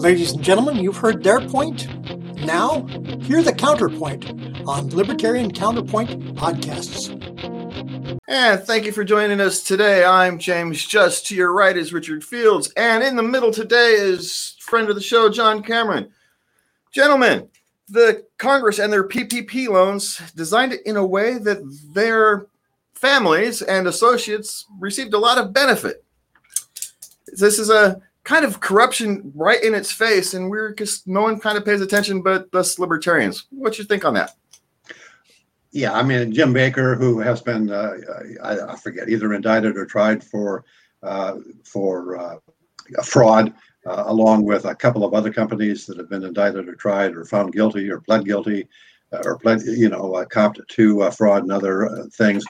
Ladies and gentlemen, you've heard their point. Now, hear the counterpoint on Libertarian Counterpoint podcasts. And thank you for joining us today. I'm James Just. To your right is Richard Fields. And in the middle today is friend of the show, John Cameron. Gentlemen, the Congress and their PPP loans designed it in a way that their families and associates received a lot of benefit. This is a kind of corruption right in its face, and we're just no one kind of pays attention but us libertarians. What you think on that? Yeah, I mean Jim Bakker, who has been uh, I, I, forget either indicted or tried for uh, for uh, fraud, uh, along with a couple of other companies that have been indicted or tried or found guilty or pled guilty uh, or pled you know uh, copped to fraud and other things,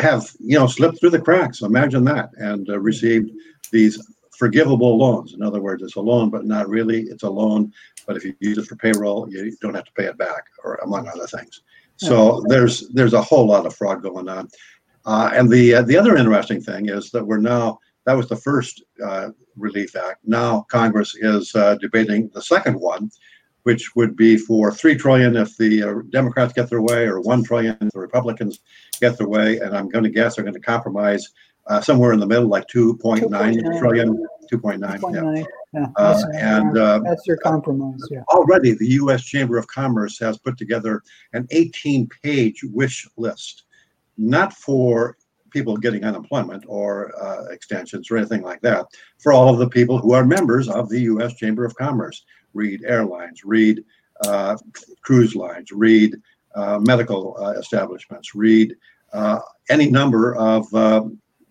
have you know slipped through the cracks. Imagine that and received these forgivable loans. In other words, it's a loan, but not really. It's a loan, but if you use it for payroll, you don't have to pay it back, or among other things. So there's there's a whole lot of fraud going on. Uh, and the uh, the other interesting thing is that we're now that was the first uh, relief act. Now Congress is uh, debating the second one, which would be for three trillion if the uh, Democrats get their way, or one trillion if the Republicans get their way. And I'm going to guess they're going to compromise uh, somewhere in the middle, like 2.9 trillion, 2.9. Yeah. Yeah, uh, and uh, that's your compromise. Yeah. Already, the U.S. Chamber of Commerce has put together an 18-page wish list, not for people getting unemployment or uh, extensions or anything like that, for all of the people who are members of the U.S. Chamber of Commerce. Read airlines, read uh, cruise lines, read medical uh, establishments, read any number of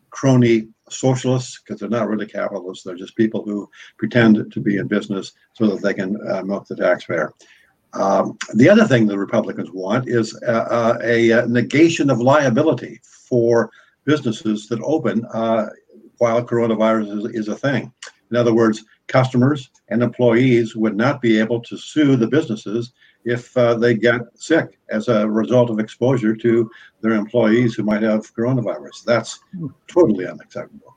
crony socialists because they're not really capitalists. They're just people who pretend to be in business so that they can uh, milk the taxpayer. Um, the other thing the Republicans want is uh, uh a, a, negation of liability for businesses that open uh, while coronavirus is, is a thing. In other words, customers and employees would not be able to sue the businesses if uh, they get sick as a result of exposure to their employees who might have coronavirus. That's totally unacceptable.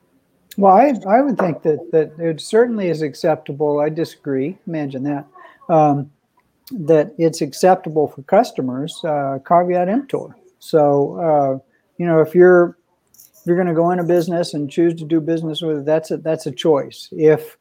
Well, I, I would think that, that it certainly is acceptable. I disagree. Imagine that. Um, that it's acceptable for customers, uh, caveat emptor. So, uh, you know, if you're if you're going to go into business and choose to do business with it, that's a that's a choice. If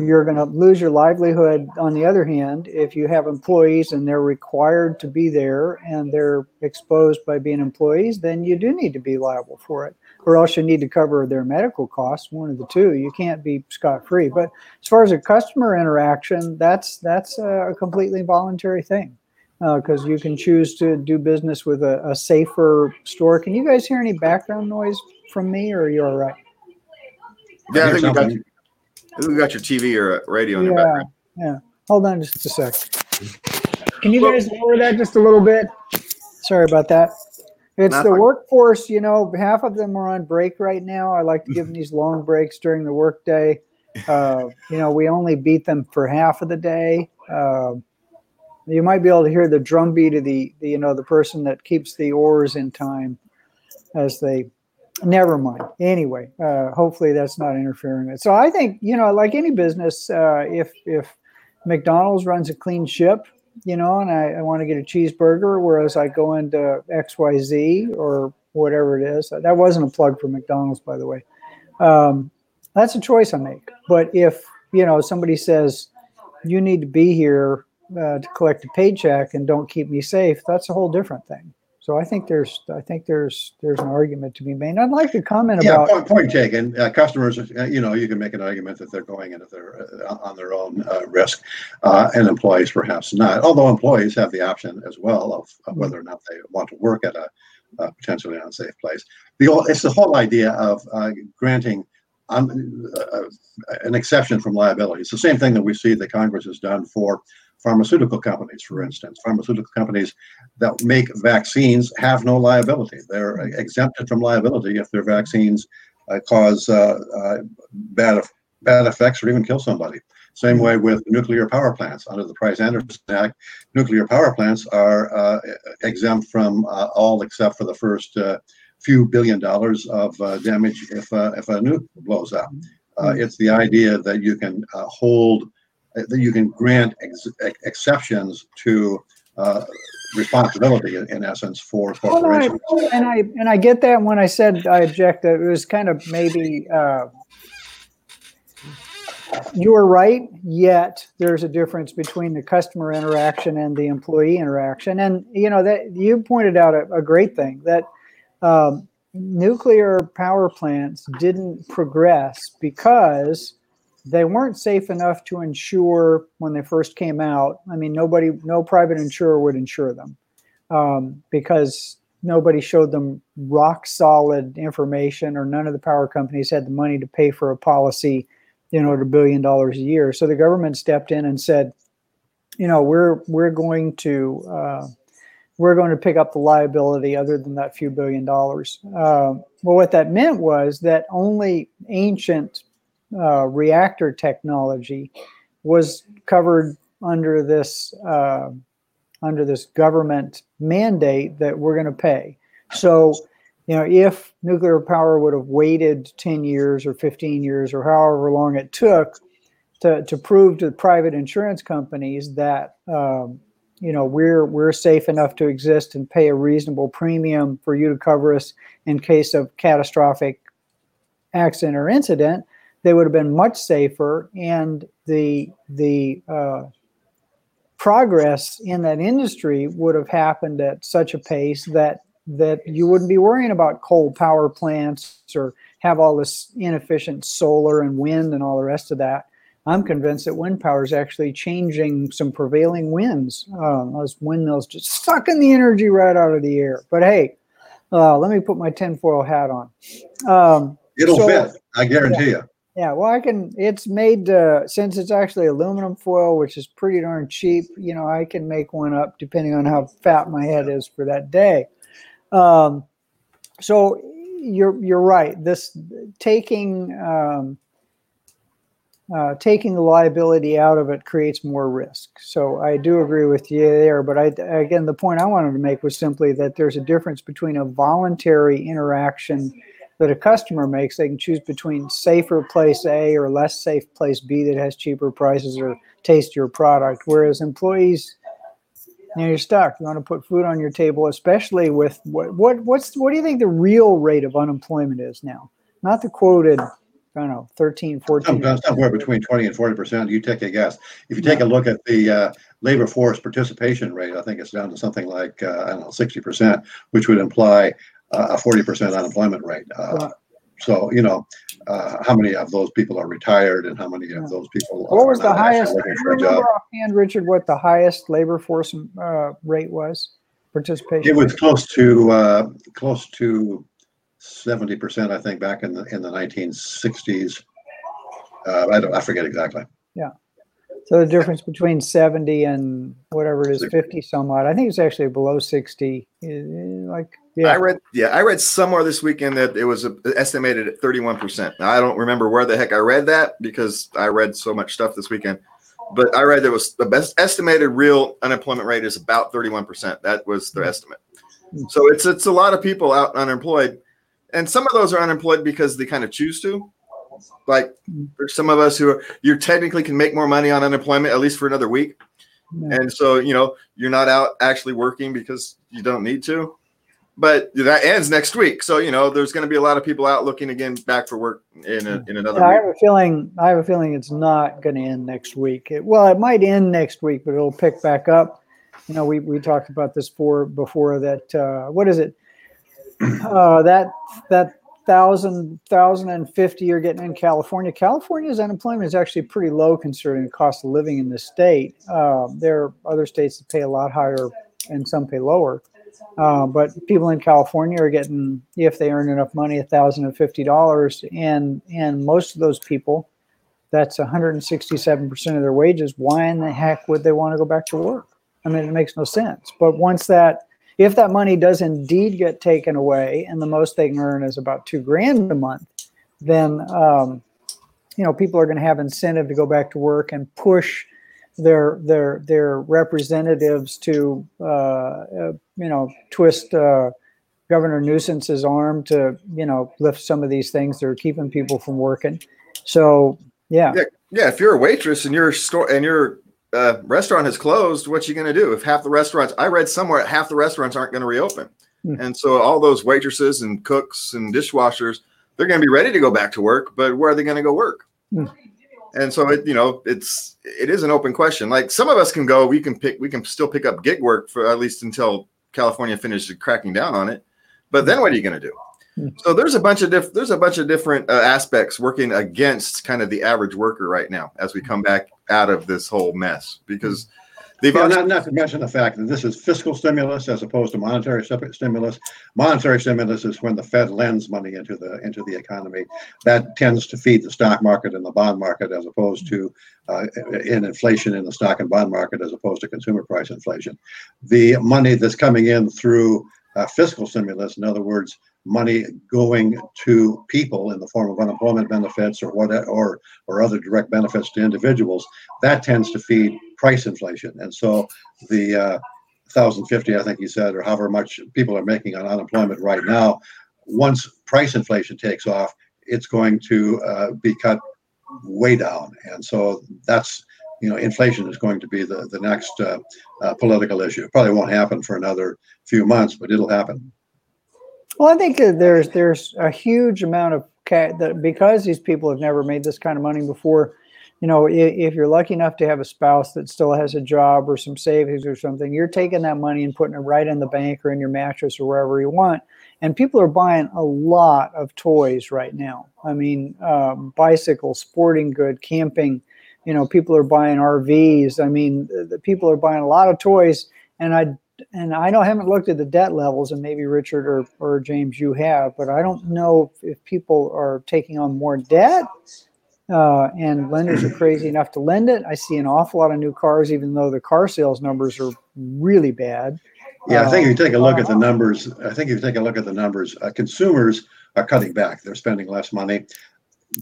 you're going to lose your livelihood on the other hand if you have employees and they're required to be there and they're exposed by being employees then you do need to be liable for it. Or else you need to cover their medical costs one of the two. You can't be scot-free. But as far as a customer interaction that's that's a completely voluntary thing because uh, you can choose to do business with a, a safer store. Can you guys hear any background noise from me or are you all right? Yeah, I think got you. We got your TV or radio in yeah, the background. Yeah. Hold on just a sec. Can you guys lower that just a little bit? Sorry about that. It's Not the like- workforce, you know, half of them are on break right now. I like to give them these long breaks during the workday. Uh, you know, we only beat them for half of the day. Uh, you might be able to hear the drumbeat of the, the, you know, the person that keeps the oars in time as they never mind. Anyway, uh, hopefully that's not interfering. So I think you know, like any business, uh, if if McDonald's runs a clean ship, you know, and I, I want to get a cheeseburger, whereas I go into X Y Z or whatever it is. That wasn't a plug for McDonald's, by the way. Um, that's a choice I make. But if you know somebody says you need to be here uh, to collect a paycheck and don't keep me safe, that's a whole different thing. So I think there's I think there's there's an argument to be made. I'd like to comment about. yeah, about. Point, point taken. Uh, customers, uh, you know, you can make an argument that they're going in their uh, on their own uh, risk, uh, and employees perhaps not. Although employees have the option as well of, of mm-hmm. whether or not they want to work at a, a potentially unsafe place. The it's the whole idea of uh, granting. Um, an exception from liability. It's the same thing that we see that Congress has done for pharmaceutical companies, for instance. Pharmaceutical companies that make vaccines have no liability. They're exempted from liability if their vaccines uh, cause uh, uh, bad, bad effects or even kill somebody. Same way with nuclear power plants. Under the Price Anderson Act, nuclear power plants are uh, exempt from uh, all except for the first uh, few billion dollars of uh, damage if uh, if a nuke blows up. Uh, it's the idea that you can uh, hold that you can grant ex- ex- exceptions to uh, responsibility in, in essence for Well, corporations. and I and I get that. When I said I object, it was kind of maybe uh, you were right. Yet there's a difference between the customer interaction and the employee interaction. And you know that you pointed out a, a great thing that um, nuclear power plants didn't progress because they weren't safe enough to insure when they first came out. I mean, nobody, no private insurer would insure them um, because nobody showed them rock solid information, or none of the power companies had the money to pay for a policy, you know, at a billion dollars a year. So the government stepped in and said, you know, we're we're going to uh, we're going to pick up the liability other than that few billion dollars. Uh, well, what that meant was that only ancient uh, reactor technology was covered under this uh, under this government mandate that we're going to pay. So, you know, if nuclear power would have waited 10 years or 15 years or however long it took to, to prove to private insurance companies that um, you know we're we're safe enough to exist and pay a reasonable premium for you to cover us in case of catastrophic accident or incident they would have been much safer and the the uh, progress in that industry would have happened at such a pace that that you wouldn't be worrying about coal power plants or have all this inefficient solar and wind and all the rest of that. I'm convinced that wind power is actually changing some prevailing winds. Um, those windmills just sucking the energy right out of the air. But hey, uh, let me put my tinfoil hat on. Um, It'll so- fit, I guarantee you. Yeah, well, I can. It's made uh, since it's actually aluminum foil, which is pretty darn cheap. You know, I can make one up depending on how fat my head is for that day. Um, so you're you're right. This taking um, uh, taking the liability out of it creates more risk. So I do agree with you there. But I again, the point I wanted to make was simply that there's a difference between a voluntary interaction that a customer makes. They can choose between safer place A or less safe place B that has cheaper prices or tastier product. Whereas employees, you know, you're stuck. You want to put food on your table, especially with what what what's what do you think the real rate of unemployment is now? Not the quoted, I don't know, 13, 14. Sometimes somewhere between 20 and 40 percent. You take a guess. If you take a look at the uh, labor force participation rate, I think it's down to something like uh, I don't know 60 percent, which would imply a 40 percent unemployment rate. Uh, Right. so you know, uh, how many of those people are retired, and how many Yeah. of those people What was the highest? looking Do for a job? remember offhand, Richard, what the highest labor force uh, rate was? Participation. It was close to uh, close to 70 percent, I think, back in the in the 1960s. Uh, I don't, I forget exactly. So the difference between 70 and whatever it is, 50 some odd. I think it's actually below 60. eh, Like, yeah. I read, yeah, I read somewhere this weekend that it was estimated at 31%. Now, I don't remember where the heck I read that because I read so much stuff this weekend. But I read there was the best estimated real unemployment rate is about 31%. That was their estimate. So it's it's a lot of people out unemployed. And some of those are unemployed because they kind of choose to. Like there's some of us who are you technically can make more money on unemployment at least for another week. Yeah. And so, you know, you're not out actually working because you don't need to. But that ends next week. So, you know, there's going to be a lot of people out looking again back for work in, a, in another Yeah, I have a feeling. I have a feeling it's not going to end next week. It, well, it might end next week, but it'll pick back up. You know, we, we talked about this for before that. Uh, what is it? Uh, that that thousand thousand and fifty you're getting in California. California's unemployment is actually pretty low considering the cost of living in the state. Uh, there are other states that pay a lot higher and some pay lower. Uh, but people in California are getting, if they earn enough money, thousand and fifty dollars, and and most of those people, that's one hundred and sixty-seven percent of their wages. Why in the heck would they want to go back to work? I mean, it makes no sense. But once that, if that money does indeed get taken away, and the most they can earn is about two grand a month, then um, you know people are going to have incentive to go back to work and push their their their representatives to uh, uh, you know twist uh, Governor Newsom's arm to, you know, lift some of these things that are keeping people from working. So, yeah. Yeah, yeah if you're a waitress and your store and your uh, restaurant has closed, what you going to do? If half the restaurants, I read somewhere, half the restaurants aren't going to reopen, mm. and so all those waitresses and cooks and dishwashers, they're going to be ready to go back to work, but where are they going to go work? Mm. And so it, you know, it's it is an open question. Like some of us can go, we can pick, we can still pick up gig work for at least until California finishes cracking down on it. But then what are you going to do? Hmm. So there's a bunch of diff- there's a bunch of different uh, aspects working against kind of the average worker right now as we come back out of this whole mess because they've yeah, not, not to mention the fact that this is fiscal stimulus as opposed to monetary stimulus. Monetary stimulus is when the Fed lends money into the into the economy. That tends to feed the stock market and the bond market as opposed to uh, in inflation in the stock and bond market as opposed to consumer price inflation. The money that's coming in through uh, fiscal stimulus, in other words, money going to people in the form of unemployment benefits or what or or other direct benefits to individuals, that tends to feed price inflation. And so the uh, 1,050, I think you said, or however much people are making on unemployment right now, once price inflation takes off, it's going to uh, be cut way down. And so that's you know, inflation is going to be the the next uh, uh, political issue. It probably won't happen for another few months, but it'll happen. Well, I think there's there's a huge amount of cash that because these people have never made this kind of money before. You know, if, you're lucky enough to have a spouse that still has a job or some savings or something, you're taking that money and putting it right in the bank or in your mattress or wherever you want. And people are buying a lot of toys right now. I mean, um, bicycles, sporting good, camping you know people are buying rvs i mean the, the people are buying a lot of toys and i and i know I haven't looked at the debt levels and maybe richard or, or james you have but i don't know if, if people are taking on more debt uh, and lenders are crazy enough to lend it. I see an awful lot of new cars even though the car sales numbers are really bad. Yeah i think if you take a look at the uh, numbers i think if you take a look at the numbers uh, consumers are cutting back. They're spending less money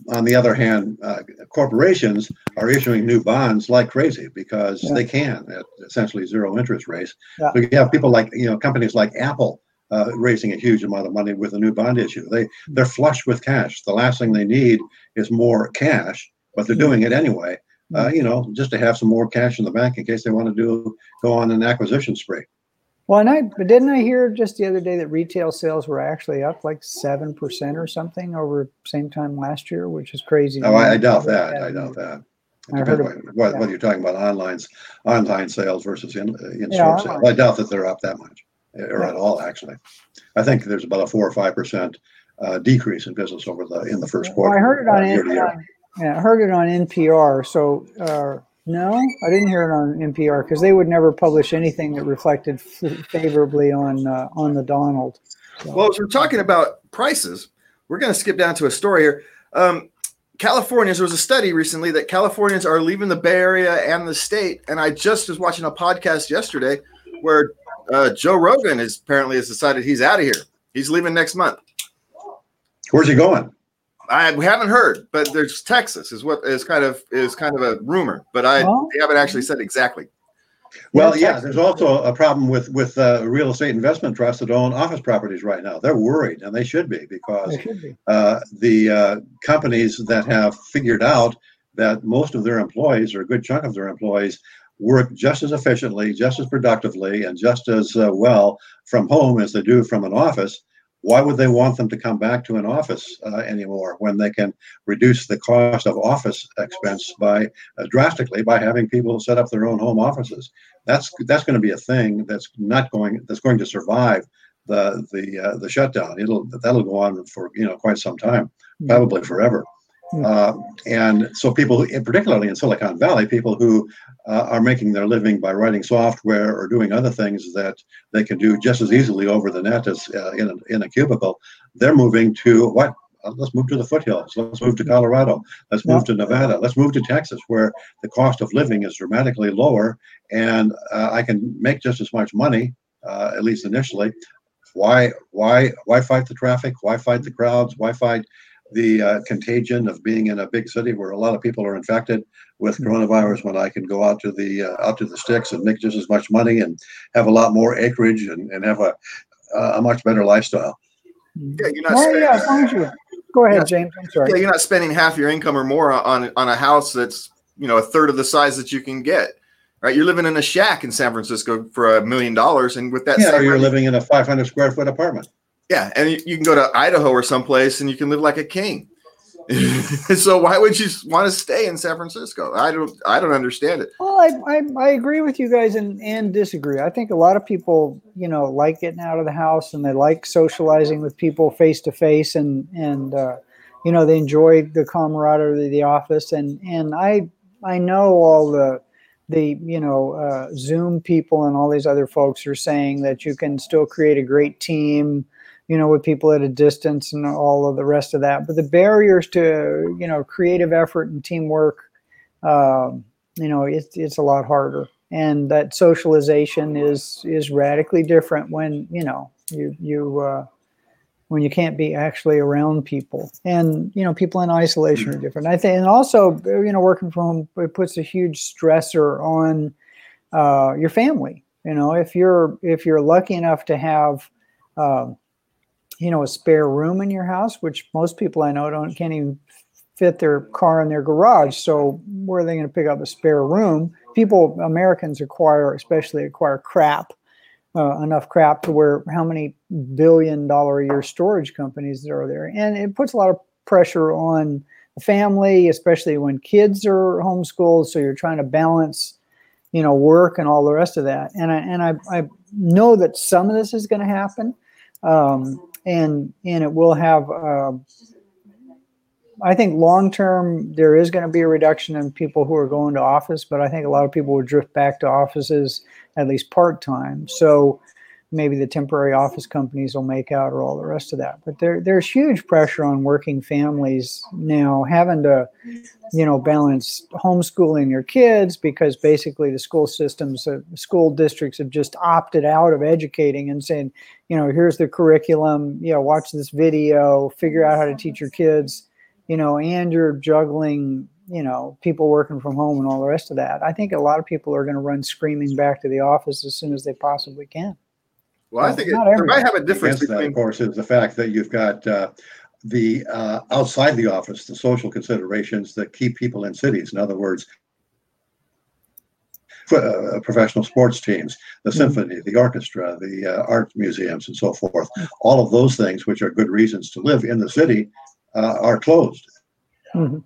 on the other hand, uh, corporations are issuing new bonds like crazy because yeah. they can at essentially zero interest rates. Yeah. So you have people like you know companies like Apple uh, raising a huge amount of money with a new bond issue. They they're flush with cash. The last thing they need is more cash, but they're doing it anyway. Uh, you know, just to have some more cash in the bank in case they want to do go on an acquisition spree. Well, and I but didn't I hear just the other day that retail sales were actually up like seven percent or something over same time last year, which is crazy. Oh, I, I, doubt that. I doubt that. I heard what, what, what, you're talking about online online sales versus in in store sales. I doubt that they're up that much or yeah. at all. Actually, I think there's about a four or five percent uh, decrease in business over the in the first quarter. Well, I heard it on, uh, year year. yeah, I heard it on NPR. So. Uh, no, I didn't hear it on NPR because they would never publish anything that reflected f- favorably on uh, on the Donald. So. Well, as we're talking about prices, we're going to skip down to a story here. Um, Californians, there was a study recently that Californians are leaving the Bay Area and the state. And I just was watching a podcast yesterday where uh, Joe Rogan is apparently has decided he's out of here. He's leaving next month. Where's he going? I we haven't heard, but there's Texas is what is kind of is kind of a rumor, but I oh. haven't actually said exactly. Well, yeah, there's also a problem with with uh, real estate investment trusts that own office properties right now. They're worried, and they should be because should be. Uh, the uh, companies that have figured out that most of their employees or a good chunk of their employees work just as efficiently, just as productively, and just as uh, well from home as they do from an office why would they want them to come back to an office uh, anymore when they can reduce the cost of office expense by uh, drastically by having people set up their own home offices? That's that's going to be a thing that's not going that's going to survive the the uh, the shutdown. It'll that'll go on for you know quite some time, hmm. probably forever. Uh, and so people, particularly in Silicon Valley, people who uh, are making their living by writing software or doing other things that they can do just as easily over the net as uh, in, a, in a cubicle, they're moving to what? Uh, let's move to the foothills. Let's move to Colorado. Let's move to Nevada. Let's move to Texas, where the cost of living is dramatically lower, and uh, I can make just as much money, uh, at least initially. Why? Why? Why fight the traffic? Why fight the crowds? Why fight? The uh, contagion of being in a big city where a lot of people are infected with hmm. coronavirus when I can go out to the uh, out to the sticks and make just as much money and have a lot more acreage and, and have a a much better lifestyle. Yeah, you're not. Well, spending, yeah, as long as you go ahead, Yeah. James. I'm sorry. yeah, you're not spending half your income or more on on a house that's you know a third of the size that you can get. Right, you're living in a shack in San Francisco for a million dollars, and with that, Yeah, or you're money- living in a 500 square foot apartment. Yeah, and you, can go to Idaho or someplace and you can live like a king. so why would you want to stay in San Francisco? I don't I don't understand it. Well, I, I, I agree with you guys and, and disagree. I think a lot of people, you know, like getting out of the house and they like socializing with people face to face and, and, uh, you know, they enjoy the camaraderie of the office. And, and I, I know all the, the, you know, uh, Zoom people and all these other folks are saying that you can still create a great team, you know, with people at a distance and all of the rest of that. But the barriers to, you know, creative effort and teamwork, um, you know it's it's a lot harder. And that socialization is is radically different when you know you you uh, when you can't be actually around people. And you know people in isolation are different. I think and also you know working from home it puts a huge stressor on uh, your family. You know if you're if you're lucky enough to have um, you know a spare room in your house which most people i know don't can't even fit their car in their garage. So where are they going to pick up a spare room? People, Americans acquire, especially acquire crap, uh, enough crap to where how many billion dollar a year storage companies are there, and it puts a lot of pressure on the family, especially when kids are homeschooled. So you're trying to balance, you know, work and all the rest of that. And I and I, I know that some of this is going to happen, um, and and it will have. Uh, I think long term there is going to be a reduction in people who are going to office, but I think a lot of people will drift back to offices at least part time. So maybe the temporary office companies will make out or all the rest of that. But there there's huge pressure on working families now having to, you know, balance homeschooling your kids because basically the school systems, uh, school districts have just opted out of educating and saying, you know, here's the curriculum, you know, watch this video, figure out how to teach your kids you know, and you're juggling, you know, people working from home and all the rest of that. I think a lot of people are going to run screaming back to the office as soon as they possibly can. Well, I think it, there might have a difference Against that, between of course, is the fact that you've got uh, the uh, outside the office, the social considerations that keep people in cities. In other words, uh, professional sports teams, the Mhm. symphony, the orchestra, the uh, art museums, and so forth. All of those things, which are good reasons to live in the city, uh, are closed. Mhm.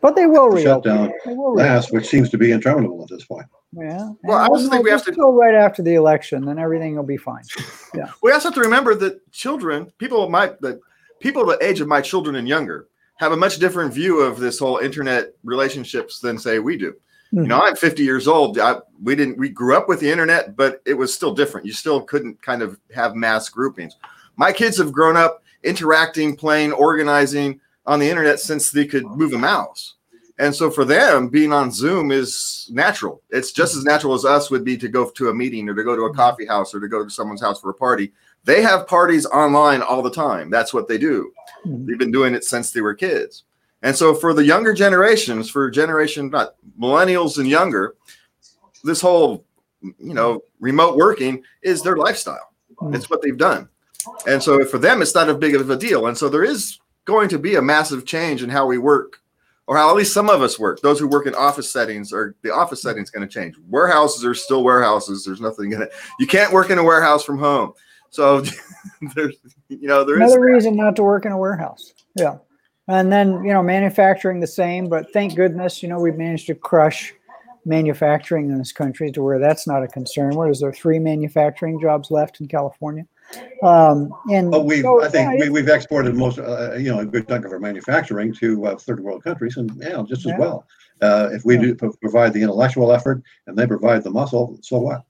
But they will The reopen. shutdown They will reopen. Last, which seems to be interminable at this point. Yeah. Well, I And also think we have just to- go right after the election, then everything will be fine. Yeah. We also have to remember that children, people of my the people the age of my children and younger, have a much different view of this whole internet relationships than say we do. You Mhm. know, I'm 50 years old. I, we didn't we grew up with the internet, but it was still different. You still couldn't kind of have mass groupings. My kids have grown up interacting, playing, organizing on the internet since they could move a mouse. And so for them, being on Zoom is natural. It's just as natural as us would be to go to a meeting or to go to a coffee house or to go to someone's house for a party. They have parties online all the time. That's what they do. Mhm. They've been doing it since they were kids. And so for the younger generations, for generation not millennials and younger, this whole you know remote working is their lifestyle. Mhm. It's what they've done. And so for them it's not as big of a deal. And so there is going to be a massive change in how we work or how at least some of us work. Those who work in office settings or the office settings going to change. Warehouses are still warehouses. There's nothing going to you can't work in a warehouse from home. So there's you know there is Another reason not to work in a warehouse. Yeah. And then, you know, manufacturing the same, but thank goodness, you know, we've managed to crush manufacturing in this country to where that's not a concern. What is there, three manufacturing jobs left in California? Um, and But we, so, I think yeah, we, we've exported most, uh, you know, a good chunk of our manufacturing to uh, third world countries, and yeah, just as Yeah. well. Uh, if we Yeah. do pro- provide the intellectual effort and they provide the muscle, so what?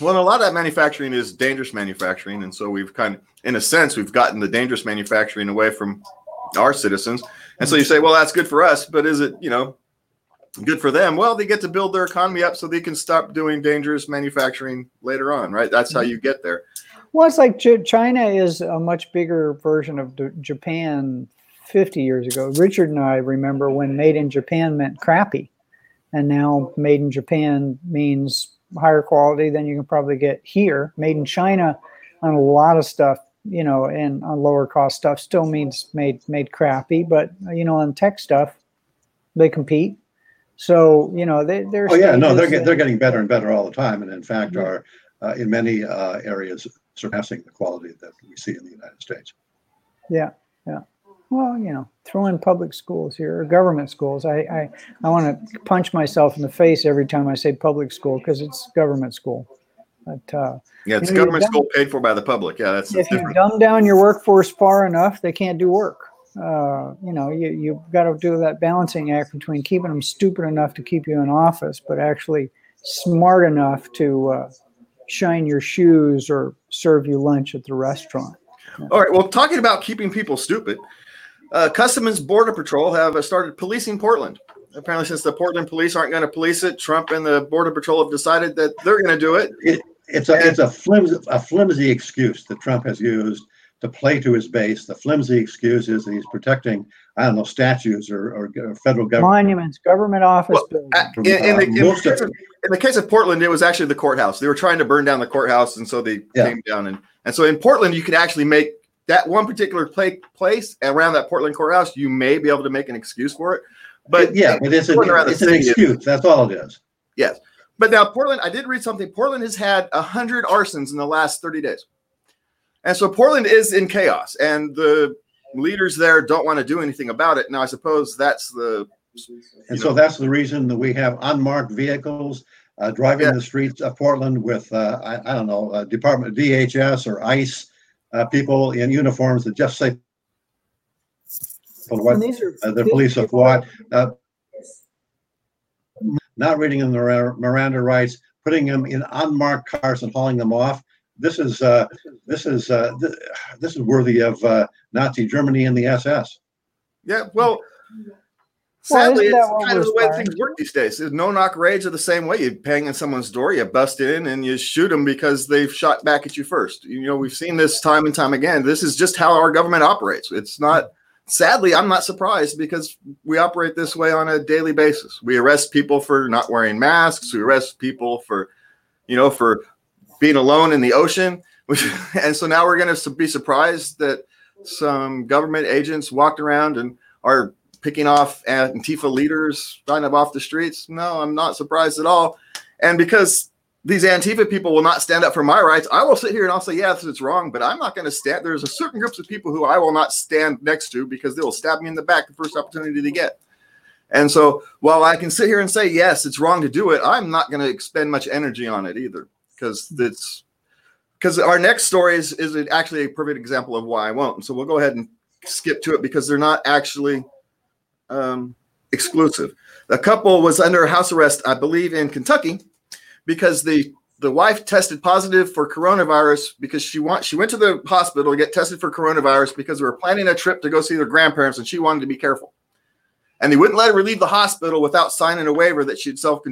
Well, and a lot of that manufacturing is dangerous manufacturing, and so we've kind of, in a sense, we've gotten the dangerous manufacturing away from our citizens. And so you say, well, that's good for us, but is it, you know, good for them? Well, they get to build their economy up so they can stop doing dangerous manufacturing later on, right? That's how mm-hmm. you get there. Well, it's like Ch- China is a much bigger version of D- Japan 50 years ago. Richard and I remember when made in Japan meant crappy. And now made in Japan means higher quality than you can probably get here. Made in China on a lot of stuff, you know, and on lower cost stuff still means made made crappy, but you know, on tech stuff, they compete. So you know, they they're Oh yeah, no, they're stages get, they're getting better and better all the time, and in fact Yeah. are uh, in many uh, areas surpassing the quality that we see in the United States. Yeah, yeah. Well, you know, throw in public schools here or government schools. I I, I want to punch myself in the face every time I say public school because it's government school. But uh, Yeah, it's You know, government you've school paid for by the public. Yeah, that's if you dumb down your workforce far enough, they can't do work. Uh, you know, you you've got to do that balancing act between keeping them stupid enough to keep you in office, but actually smart enough to uh, shine your shoes or serve you lunch at the restaurant. All right. Well, talking about keeping people stupid, uh, Customs Border Patrol have uh, started policing Portland. Apparently, since the Portland police aren't going to police it, Trump and the Border Patrol have decided that they're going to do it. It's a it's a flimsy a flimsy excuse that Trump has used to play to his base. The flimsy excuse is that he's protecting I don't know statues or, or federal government. Monuments, government office Well, buildings. Uh, In, in the, in, the of- case of, in the case of Portland, it was actually the courthouse. They were trying to burn down the courthouse, and so they Yeah. came down. And, and so in Portland, you could actually make that one particular play, place around that Portland courthouse. You may be able to make an excuse for it. But yeah, but it's, a, Portland around the it's an city is- excuse. That's all it is. Yes. But now Portland, I did read something. Portland has had hundred arsons in the last 30 days. And so Portland is in chaos, and the leaders there don't want to do anything about it. Now, I suppose that's the And You so that's the reason that we have unmarked vehicles uh, driving Yeah. the streets of Portland with, uh, I, I don't know, uh, Department DHS or ICE uh, people in uniforms that just say what are uh, the police of what, uh, not reading them the Miranda rights, putting them in unmarked cars and hauling them off. This is uh, this is uh, th- this is worthy of uh, Nazi Germany and the SS. yeah. Well, Well, sadly, isn't it's kind of the way aspiring things work these days. No knock raids are the same way. You bang on someone's door, you bust in, and you shoot them because they've shot back at you first. You know, we've seen this time and time again. This is just how our government operates. It's not. Sadly, I'm not surprised because we operate this way on a daily basis. We arrest people for not wearing masks. We arrest people for, you know, for being alone in the ocean. Which, and so now we're going to be surprised that some government agents walked around and are picking off Antifa leaders kind of off the streets. No, I'm not surprised at all. And because these Antifa people will not stand up for my rights, I will sit here and I'll say, yes, it's wrong, but I'm not going to stand. There's a certain groups of people who I will not stand next to because they will stab me in the back the first opportunity they get. And so while I can sit here and say, yes, it's wrong to do it, I'm not going to expend much energy on it either because it's because our next story is, is actually a perfect example of why I won't. So we'll go ahead and skip to it because they're not actually um, exclusive. The couple was under house arrest, I believe, in Kentucky because the the wife tested positive for coronavirus because she want she went to the hospital to get tested for coronavirus because they were planning a trip to go see their grandparents and she wanted to be careful. And they wouldn't let her leave the hospital without signing a waiver that she'd self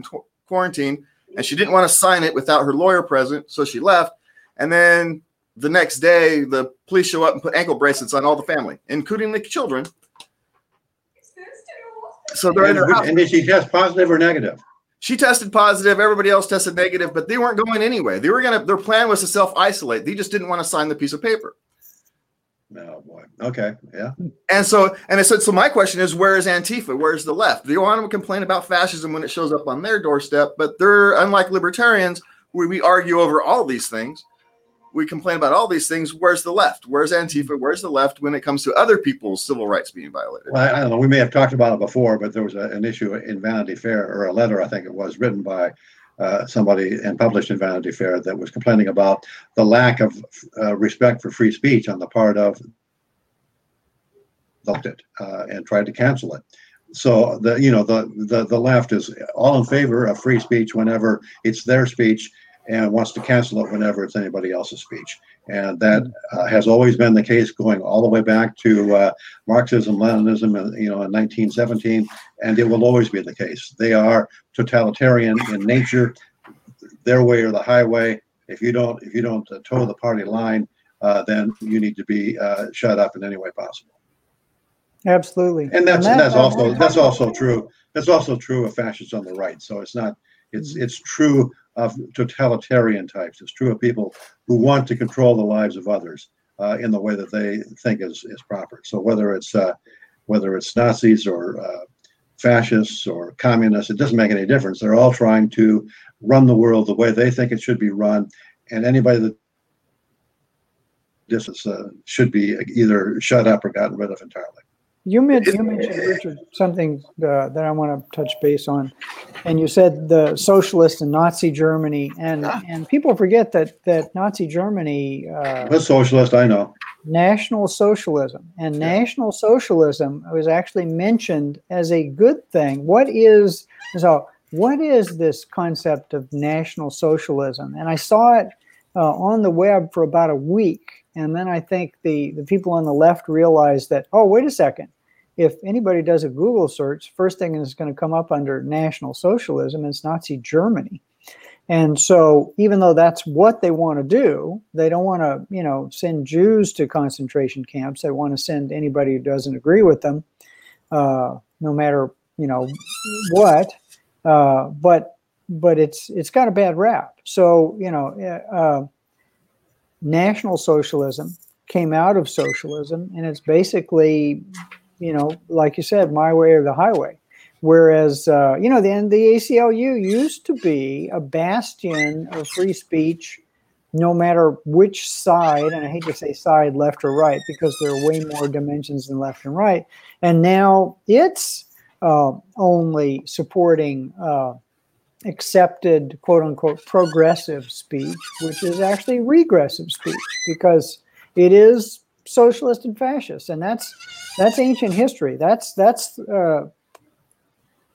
quarantine, and she didn't want to sign it without her lawyer present, so she left. And then the next day, the police show up and put ankle bracelets on all the family, including the children. So they're in her house. And did she test positive or negative? She tested positive. Everybody else tested negative, but they weren't going anyway. They were gonna. Their plan was to self isolate. They just didn't want to sign the piece of paper. Oh boy. Okay. Yeah. And so, and I said, so my question is, where is Antifa? Where's the left? They want to complain about fascism when it shows up on their doorstep, but they're unlike libertarians, where we argue over all these things. We complain about all these things. Where's the left? Where's Antifa? Where's the left when it comes to other people's civil rights being violated? Well, I, I don't know. We may have talked about it before, but there was a, an issue in Vanity Fair, or a letter, I think it was, written by uh, somebody and published in Vanity Fair that was complaining about the lack of uh, respect for free speech on the part of it uh, and tried to cancel it. So the you know the, the the left is all in favor of free speech whenever it's their speech and wants to cancel it whenever it's anybody else's speech. And that uh, has always been the case going all the way back to uh, Marxism, Leninism, and you know, in 1917, and it will always be the case. They are totalitarian in nature, their way or the highway. If you don't, if you don't uh, toe the party line, uh, then you need to be uh, shut up in any way possible. Absolutely. And that's that- that's also that's also true. That's also true of fascists on the right. So it's not It's it's true of totalitarian types. It's true of people who want to control the lives of others uh, in the way that they think is is proper. So whether it's uh, whether it's Nazis or uh, fascists or communists, it doesn't make any difference. They're all trying to run the world the way they think it should be run, and anybody that this is, uh, should be either shut up or gotten rid of entirely. You, mentioned, you mentioned Richard something uh, that I want to touch base on, and you said the socialist and Nazi Germany, and and people forget that that Nazi Germany. Uh, the socialist, I know. National Socialism and yeah. National Socialism was actually mentioned as a good thing. What is so? What is this concept of National Socialism? And I saw it uh, on the web for about a week, and then I think the the people on the left realized that oh wait a second if anybody does a Google search, first thing is going to come up under National Socialism, is Nazi Germany. And so, even though that's what they want to do, they don't want to, you know, send Jews to concentration camps. They want to send anybody who doesn't agree with them, uh, no matter, you know, what. Uh, but but it's it's got a bad rap. So you know, uh, National Socialism came out of socialism, and it's basically you know, like you said, my way or the highway. Whereas, uh, you know, the, the ACLU used to be a bastion of free speech, no matter which side, and I hate to say side, left or right, because there are way more dimensions than left and right. And now it's uh, only supporting uh, accepted, quote unquote, progressive speech, which is actually regressive speech because it is socialist and fascist, and that's that's ancient history. That's that's uh,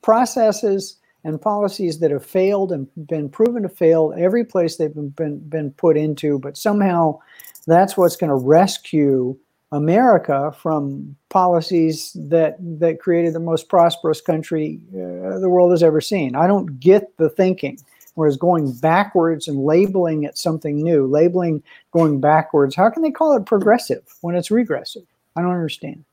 processes and policies that have failed and been proven to fail every place they've been been, been put into. But somehow, that's what's going to rescue America from policies that that created the most prosperous country uh, the world has ever seen. I don't get the thinking. Whereas going backwards and labeling it something new, labeling going backwards, how can they call it progressive when it's regressive? I don't understand.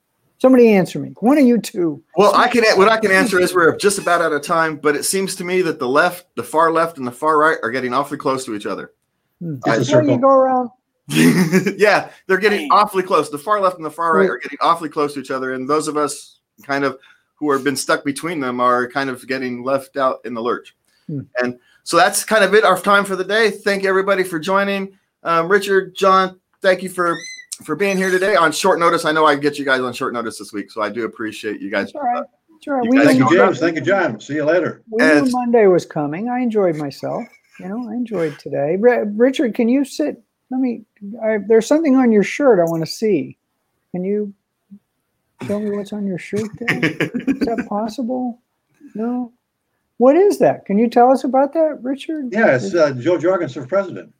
Somebody answer me. One of you two. Well, I can. What I can answer is we're just about out of time, but it seems to me that the left, the far left, and the far right are getting awfully close to each other. Hmm. you go around. yeah, they're getting awfully close. The far left and the far right are getting awfully close to each other, and those of us kind of who have been stuck between them are kind of getting left out in the lurch. Hmm. And so that's kind of it. Our time for the day. Thank you everybody for joining. Um, Richard, John, thank you for for being here today on short notice. I know I get you guys on short notice this week, so I do appreciate you guys. All right. Sure. You thank you, James. Thank you, John. See you later. We knew Monday was coming. I enjoyed myself. You know, I enjoyed today. Richard, can you sit? Let me. I, there's something on your shirt I want to see. Can you show me what's on your shirt? There? Is that possible? No. What is that? Can you tell us about that, Richard? Yeah, it's uh, Jo Jorgensen for president.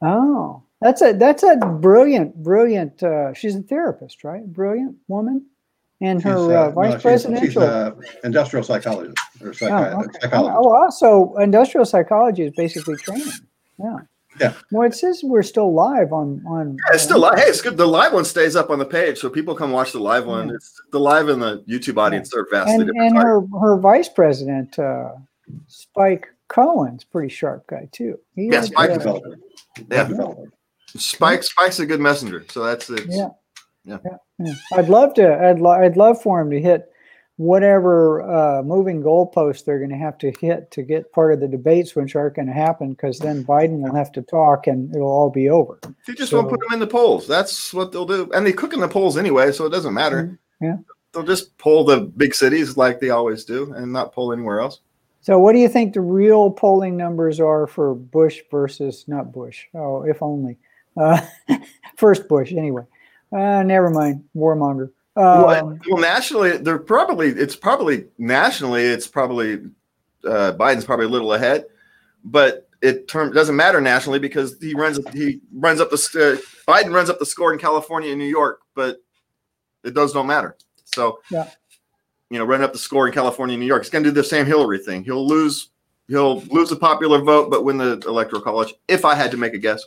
Oh, that's a that's a brilliant, brilliant. Uh, she's a therapist, right? Brilliant woman, and her uh, uh, vice no, presidential. She's, she's uh, industrial psychologist or psychi- oh, okay. psychologist. Oh, also industrial psychology is basically training. Yeah. Yeah. Well, it says we're still live on on. Yeah, it's still live. Hey, it's good. The live one stays up on the page, so people come watch the live one. Yeah. It's the live and the YouTube audience yeah. are vastly and, different. And her her vice president, uh, Spike Cohen's pretty sharp guy too. He yeah, Spike developer. Yeah. Spike Spike's a good messenger, so that's it. Yeah. yeah. Yeah. I'd love to. I'd lo- I'd love for him to hit whatever uh, moving goalpost they're going to have to hit to get part of the debates, which aren't going to happen because then Biden will have to talk and it'll all be over. They just so, won't put them in the polls. That's what they'll do. And they cook in the polls anyway, so it doesn't matter. Mm-hmm. Yeah. They'll just pull the big cities like they always do and not pull anywhere else. So, what do you think the real polling numbers are for Bush versus not Bush? Oh, if only. Uh, first Bush, anyway. Uh, never mind. Warmonger. Well, um, well, nationally, they're probably it's probably nationally it's probably uh, Biden's probably a little ahead, but it term, doesn't matter nationally because he runs he runs up the uh, Biden runs up the score in California and New York, but it does don't matter. So yeah, you know, run up the score in California and New York. He's going to do the same Hillary thing. He'll lose he'll lose the popular vote, but win the electoral college. If I had to make a guess.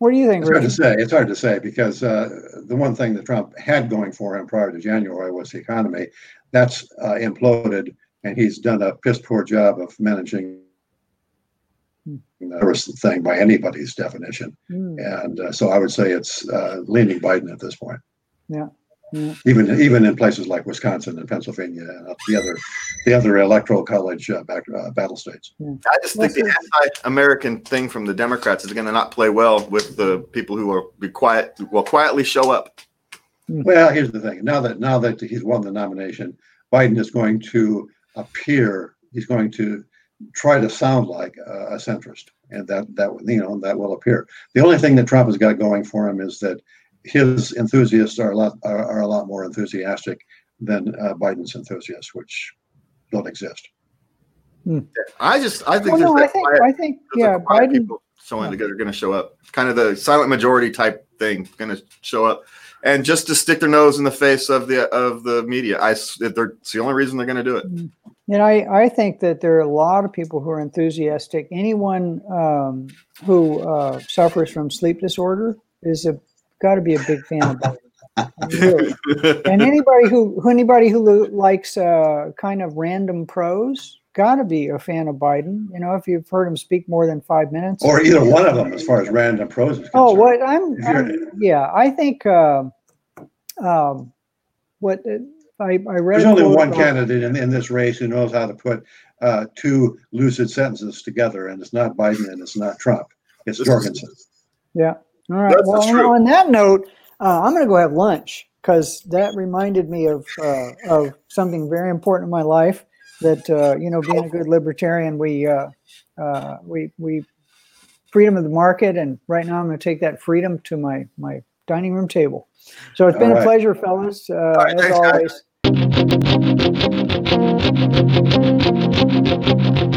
What do you think? It's hard to say. It's hard to say because uh, the one thing that Trump had going for him prior to January was the economy. That's uh, imploded and he's done a piss poor job of managing the thing by anybody's definition. Mm. And uh, so I would say it's uh, leaning Biden at this point. Yeah. Yeah. Even even in places like Wisconsin and Pennsylvania and the other the other electoral college uh, back, uh, battle states. I just think the anti-American thing from the Democrats is going to not play well with the people who are be quiet, will quietly show up. Well, here's the thing. Now that now that he's won the nomination, Biden is going to appear. He's going to try to sound like a, a centrist, and that that you know that will appear. The only thing that Trump has got going for him is that his enthusiasts are a lot are, are a lot more enthusiastic than uh, Biden's enthusiasts, which don't exist. I just I think Well, there's no, I think quiet, I think yeah, a quiet Biden. people showing that are going to show up. Kind of the silent majority type thing going to show up, and just to stick their nose in the face of the of the media. I s- they're it's the only reason they're going to do it. And I, I think that there are a lot of people who are enthusiastic. Anyone um, who uh, suffers from sleep disorder is a got to be a big fan of Biden. Really. And anybody who who- anybody who lo- likes uh, kind of random prose got to be a fan of Biden. You know, if you've heard him speak more than five minutes. Or either one of them, as far as random prose is concerned. Oh, what I'm, I'm- yeah, I think uh, um, what uh, I, I read. There's only one about- candidate in, in this race who knows how to put uh, two lucid sentences together, and it's not Biden and it's not Trump. It's Jorgensen. Yeah. All right. That's well, on that note, uh, I'm going to go have lunch because that reminded me of uh, of something very important in my life. That uh, you know, being a good libertarian, we uh, uh, we we freedom of the market, and right now I'm going to take that freedom to my my dining room table. So it's been All a pleasure, fellas. Uh, right, as thanks, guys. always.